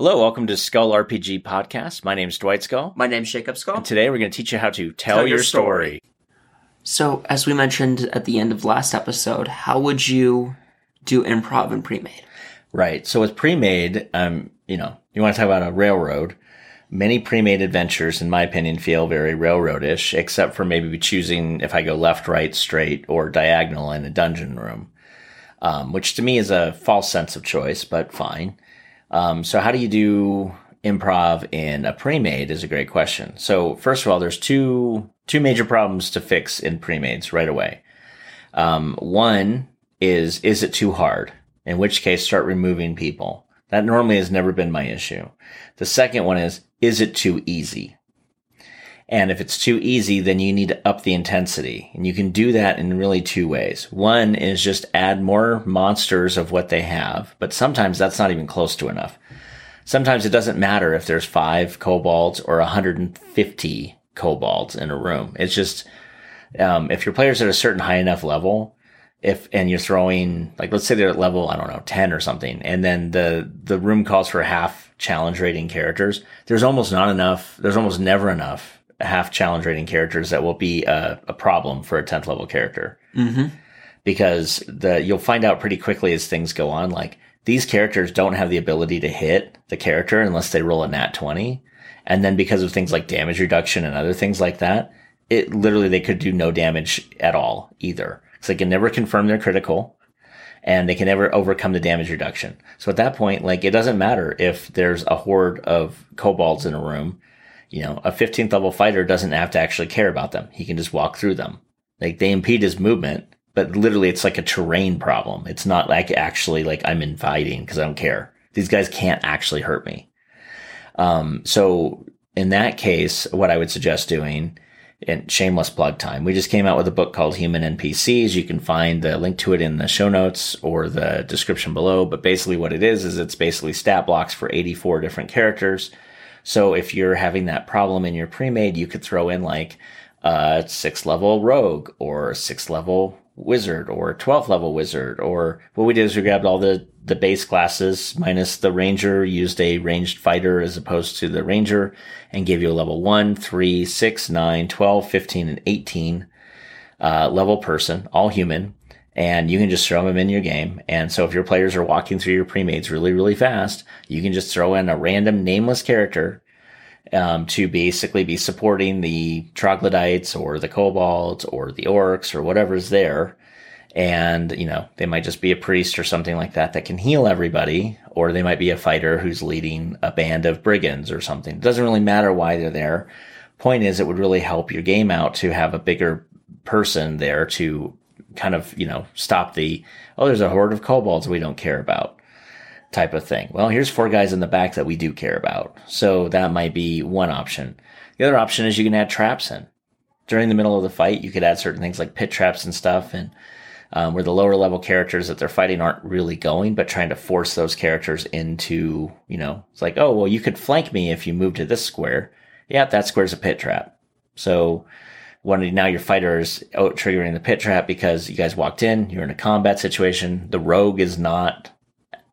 Hello, welcome to Skull RPG Podcast. My name is Dwight Skull. My name's Jacob Skull. And today we're going to teach you how to tell, Tell your, your story. So, as we mentioned at the end of last episode, how would you do improv and pre-made? Right. So with pre-made, um, you know, you want to talk about a railroad. Many pre-made adventures, in my opinion, feel very railroadish, except for maybe choosing if I go left, right, straight, or diagonal in a dungeon room, um, which to me is a false sense of choice, but fine. Um, so how do you do improv in a pre-made is a great question. So first of all, there's two two major problems to fix in pre-mades right away. Um, one is is it too hard? In which case, start removing people. That normally has never been my issue. The second one is is it too easy? And if it's too easy, then you need to up the intensity. And you can do that in really two ways. One is just add more monsters of what they have, but sometimes that's not even close to enough. Sometimes it doesn't matter if there's five kobolds or 150 kobolds in a room. It's just, um, if your player's at a certain high enough level, if, and you're throwing, like, let's say they're at level, I don't know, 10 or something, and then the, the room calls for half challenge rating characters, there's almost not enough, there's almost never enough half challenge rating characters that will be a, a problem for a 10th level character. Mm-hmm. Because the, you'll find out pretty quickly as things go on, like, these characters don't have the ability to hit the character unless they roll a nat 20. And then because of things like damage reduction and other things like that, it literally, they could do no damage at all either. So they can never confirm their critical and they can never overcome the damage reduction. So at that point, like it doesn't matter if there's a horde of kobolds in a room. You know, a 15th level fighter doesn't have to actually care about them. He can just walk through them. Like they impede his movement, but literally it's like a terrain problem. It's not like actually like I'm inviting because I don't care. These guys can't actually hurt me. Um, so in that case, what I would suggest doing and shameless plug time. We just came out with a book called Human NPCs. You can find the link to it in the show notes or the description below. But basically what it is, is it's basically stat blocks for 84 different characters. So if you're having that problem in your pre-made, you could throw in like a six level rogue or six level wizard or a 12th level wizard. Or what we did is we grabbed all the, the base classes minus the ranger, used a ranged fighter as opposed to the ranger and gave you a level 1, 3, 6, 9, 12, 15, and 18 uh, level person, all human. And you can just throw them in your game. And so if your players are walking through your pre-mates really, really fast, you can just throw in a random nameless character um, to basically be supporting the troglodytes or the kobolds or the orcs or whatever's there. And, you know, they might just be a priest or something like that that can heal everybody, or they might be a fighter who's leading a band of brigands or something. It doesn't really matter why they're there. Point is, it would really help your game out to have a bigger person there to kind of, you know, stop the, oh, there's a horde of kobolds we don't care about type of thing. Well, here's four guys in the back that we do care about. So that might be one option. The other option is you can add traps in. During the middle of the fight, you could add certain things like pit traps and stuff and um, where the lower level characters that they're fighting aren't really going, but trying to force those characters into, you know, it's like, oh, well, you could flank me if you move to this square. Yeah, that square's a pit trap. So when now your fighter is out triggering the pit trap because you guys walked in, you're in a combat situation. The rogue is not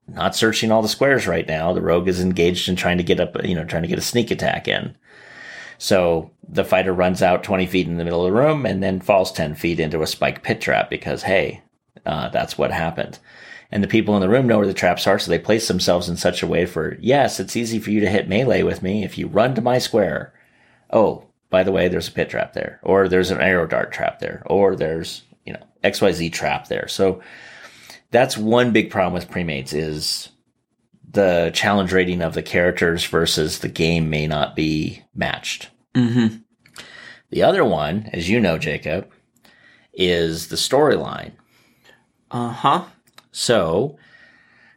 not searching all the squares right now. The rogue is engaged in trying to get up, you know, trying to get a sneak attack in. So the fighter runs out 20 feet in the middle of the room and then falls 10 feet into a spike pit trap because, hey, uh, that's what happened. And the people in the room know where the traps are, so they place themselves in such a way for, yes, it's easy for you to hit melee with me if you run to my square. Oh, by the way, there's a pit trap there, or there's an arrow dart trap there, or there's, you know, XYZ trap there. So that's one big problem with premates is the challenge rating of the characters versus the game may not be matched. Mm-hmm. The other one, as you know, Jacob, is the storyline. Uh huh. So,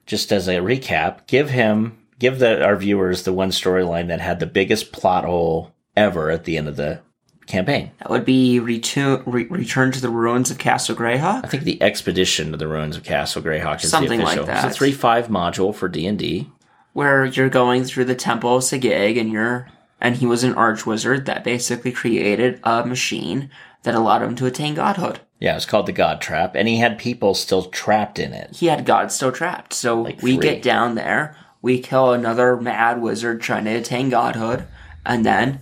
just as a recap, give him, give the, our viewers the one storyline that had the biggest plot hole ever at the end of the campaign. That would be retu- re- Return to the Ruins of Castle Greyhawk. I think the Expedition to the Ruins of Castle Greyhawk is Something the like that. It's a three five module for D and D. where you're going through the Temple of Zagig and you're and he was an arch wizard that basically created a machine that allowed him to attain godhood. Yeah, it's called the God Trap, and he had people still trapped in it. He had God still trapped. So Like we get down there, we kill another mad wizard trying to attain godhood, and then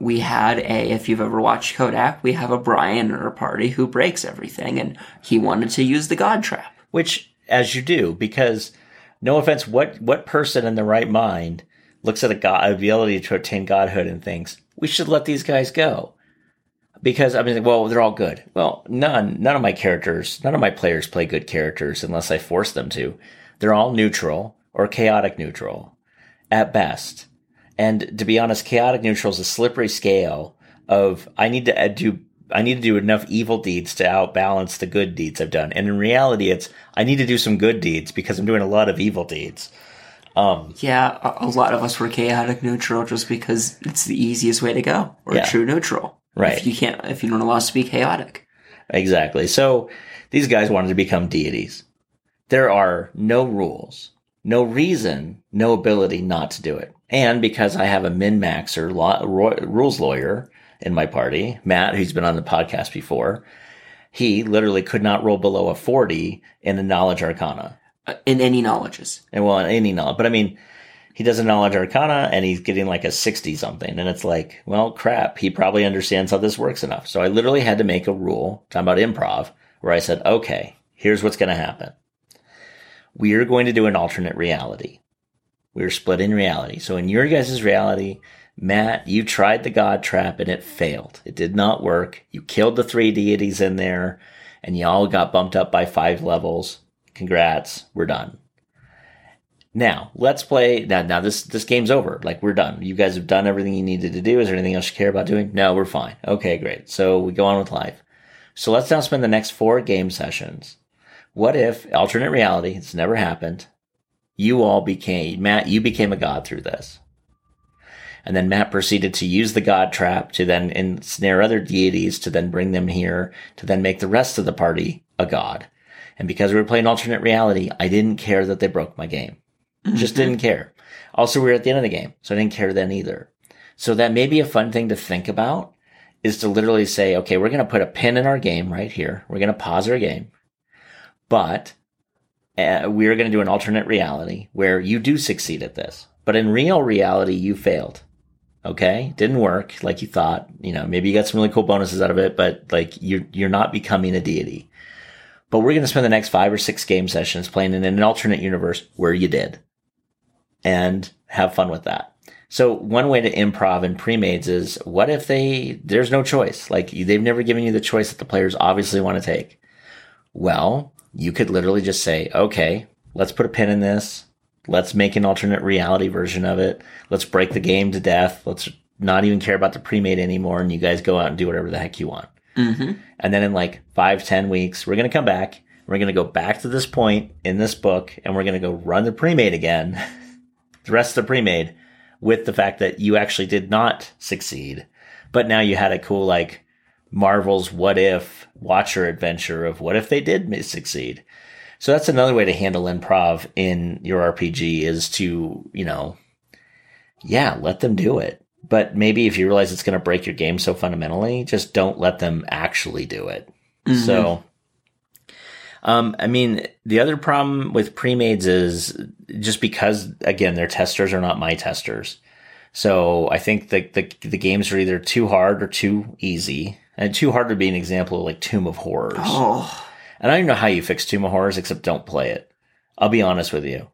we had a, if you've ever watched Kodak, we have a Brian in our party who breaks everything, and he wanted to use the god trap. Which, as you do, because no offense, what what person in the right mind looks at a god ability to attain godhood and thinks we should let these guys go? Because I mean, well, they're all good. Well, none none of my characters, none of my players play good characters unless I force them to. They're all neutral or chaotic neutral at best. And to be honest, chaotic neutral is a slippery scale of I need to do I need to do enough evil deeds to outbalance the good deeds I've done. And in reality, it's I need to do some good deeds because I'm doing a lot of evil deeds. Um, yeah, a, a lot of us were chaotic neutral just because it's the easiest way to go, or Yeah. true neutral. Right. If you can't, if you don't allow us to be chaotic. Exactly. So these guys wanted to become deities. There are no rules, no reason, no ability not to do it. And because I have a min maxer law, ro- rules lawyer in my party, Matt, who's been on the podcast before, he literally could not roll below a 40 in the knowledge arcana. Uh, In any knowledges. And well, in any knowledge, but I mean, he does a knowledge arcana and he's getting like a 60 something. And it's like, well, crap. He probably understands how this works enough. So I literally had to make a rule, talking about improv, where I said, okay, here's what's going to happen. We are going to do an alternate reality. We're splitting reality. So in your guys' reality, Matt, you tried the God trap and it failed. It did not work. You killed the three deities in there and you all got bumped up by five levels. Congrats. We're done. Now let's play. Now, now this this game's over. Like we're done. You guys have done everything you needed to do. Is there anything else you care about doing? No, we're fine. Okay, great. So we go on with life. So let's now spend the next four game sessions. What if alternate reality? It's never happened. You all became Matt. You became a god through this. And then Matt proceeded to use the god trap to then ensnare other deities to then bring them here to then make the rest of the party a god. And because we were playing alternate reality, I didn't care that they broke my game. Just mm-hmm. didn't care. Also, we were at the end of the game, so I didn't care then either. So that may be a fun thing to think about is to literally say, okay, we're going to put a pin in our game right here. We're going to pause our game, but uh, we're going to do an alternate reality where you do succeed at this, but in real reality, you failed. Okay. Didn't work like you thought. You know, maybe you got some really cool bonuses out of it, but like you're, you're not becoming a deity. But we're going to spend the next five or six game sessions playing in an alternate universe where you did and have fun with that. So one way to improv in pre-mades is what if they, there's no choice. Like they've never given you the choice that the players obviously want to take. Well, you could literally just say, okay, let's put a pin in this. Let's make an alternate reality version of it. Let's break the game to death. Let's not even care about the pre-made anymore. And you guys go out and do whatever the heck you want. Mm-hmm. And then in like five, ten weeks, we're going to come back. We're going to go back to this point in this book and we're going to go run the pre-made again. the rest of the pre-made with the fact that you actually did not succeed. But now you had a cool, like, Marvel's what if watcher adventure of what if they did succeed. So that's another way to handle improv in your RPG is to, you know, yeah, let them do it. But maybe if you realize it's going to break your game so fundamentally, just don't let them actually do it. So, um, I mean, the other problem with pre-mades is just because, again, their testers are not my testers. So I think the, the, the games are either too hard or too easy. And too hard would be an example of like Tomb of Horrors. Oh, And I don't even know how you fix Tomb of Horrors except don't play it. I'll be honest with you.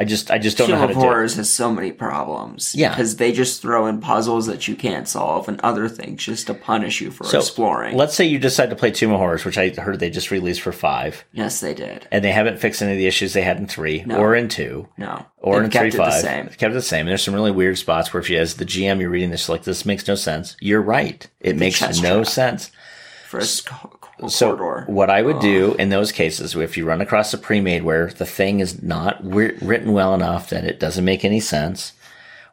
I just, I just don't know how of to do it. Horrors has so many problems. Yeah. Because they just throw in puzzles that you can't solve and other things just to punish you for So exploring. let's say you decide to play Tomb of Horrors, which I heard they just released for five, yes, they did. and they haven't fixed any of the issues they had in three No. or in two. No. or They've in kept three it five. the same. Kept it the same. And There's some really weird spots where if you, as the GM, you're reading this, like this makes no sense. You're right. It makes no trap. sense. Co- co- So corridor. what I would do in those cases, if you run across a pre-made where the thing is not written well enough that it doesn't make any sense,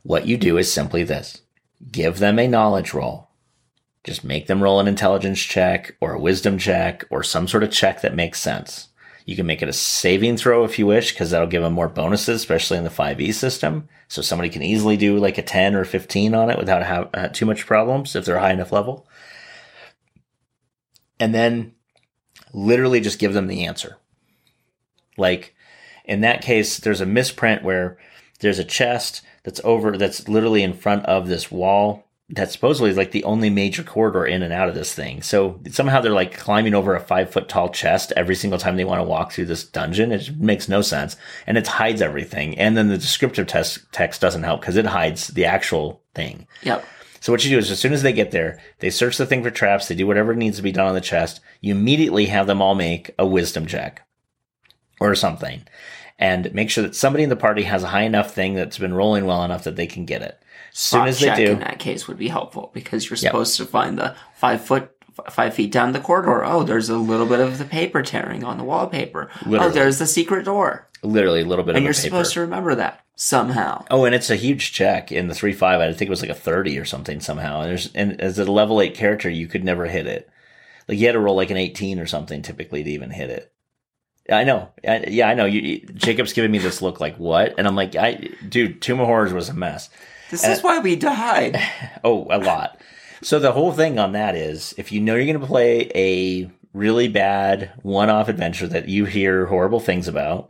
what you do is simply this: give them a knowledge roll. Just make them roll an intelligence check or a wisdom check or some sort of check that makes sense. You can make it a saving throw if you wish, because that'll give them more bonuses, especially in the 5e system. So somebody can easily do like a 10 or 15 on it without have, uh, too much problems if they're high enough level. And then literally just give them the answer. Like in that case, there's a misprint where there's a chest that's over that's literally in front of this wall that supposedly is like the only major corridor in and out of this thing. So somehow they're like climbing over a five foot tall chest every single time they want to walk through this dungeon. It makes no sense. And it hides everything. And then the descriptive test text doesn't help because it hides the actual thing. Yep. So what you do is as soon as they get there, they search the thing for traps, they do whatever needs to be done on the chest. You immediately have them all make a wisdom check or something and make sure that somebody in the party has a high enough thing that's been rolling well enough that they can get it. As soon as they check do, in that case would be helpful because you're supposed to find the five foot five feet down the corridor. Oh, there's a little bit of the paper tearing on the wallpaper. Oh, there's the secret door. Literally a little bit And of you're a paper. supposed to remember that somehow. Oh, and it's a huge check in the three five. I think it was like a thirty or something somehow. And there's and as a level eight character, you could never hit it. Like you had to roll like an eighteen or something typically to even hit it. I know. I, yeah, I know. You, you- Jacob's giving me this look like what, and I'm like, I dude, Tomb of Horrors was a mess. This is uh, why we died. Oh, a lot. So the whole thing on that is if you know you're going to play a really bad one-off adventure that you hear horrible things about,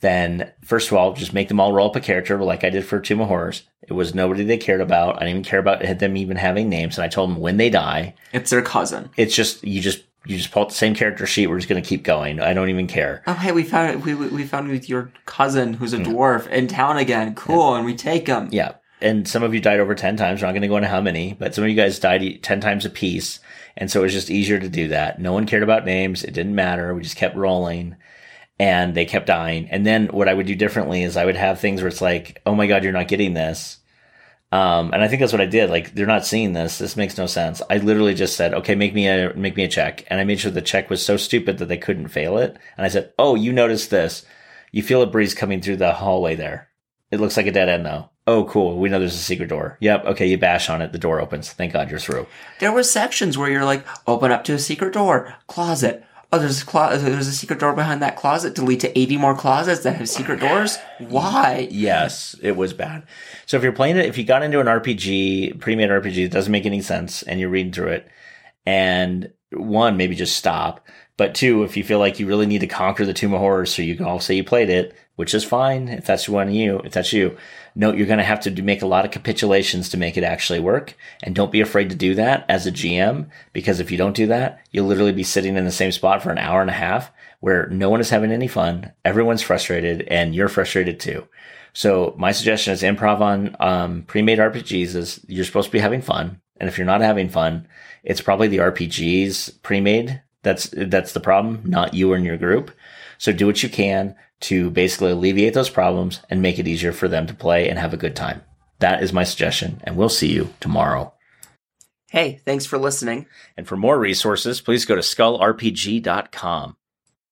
then first of all, just make them all roll up a character like I did for Tomb of Horrors. It was nobody they cared about. I didn't even care about them even having names. And I told them when they die, It's their cousin. it's just, you just, you just pull out the same character sheet. We're just going to keep going. I don't even care. Oh, hey, we found we we we found with your cousin who's a hmm. dwarf in town again. Cool, and we take him. Yeah. And some of you died over 10 times. We're not going to go into how many, but some of you guys died 10 times a piece. And so it was just easier to do that. No one cared about names. It didn't matter. We just kept rolling and they kept dying. And then what I would do differently is I would have things where it's like, oh my God, you're not getting this. Um, and I think that's what I did. Like they're not seeing this. This makes no sense. I literally just said, okay, make me a, make me a check. And I made sure the check was so stupid that they couldn't fail it. And I said, oh, you noticed this. You feel a breeze coming through the hallway there. It looks like a dead end though. Oh, cool. We know there's a secret door. Yep. Okay. You bash on it. The door opens. Thank God you're through. There were sections where you're like, open up to a secret door, closet. Oh, there's a there's a secret door behind that closet. To lead to 80 more closets that have secret doors. Why? Yes, it was bad. So if you're playing it, if you got into an RPG, pre-made RPG, it doesn't make any sense and you're reading through it, and one, maybe just stop. But two, if you feel like you really need to conquer the Tomb of Horrors, so you can all say you played it, which is fine if that's one of you, if that's you. Note you're going to have to make a lot of capitulations to make it actually work, and don't be afraid to do that as a GM, because if you don't do that, you'll literally be sitting in the same spot for an hour and a half where no one is having any fun, everyone's frustrated, and you're frustrated too. So my suggestion is improv on um, pre-made RPGs is you're supposed to be having fun, and if you're not having fun, it's probably the RPGs pre-made that's that's the problem, not you and your group. So do what you can to basically alleviate those problems and make it easier for them to play and have a good time. That is my suggestion, and we'll see you tomorrow. Hey, thanks for listening. And for more resources, please go to skullrpg.com.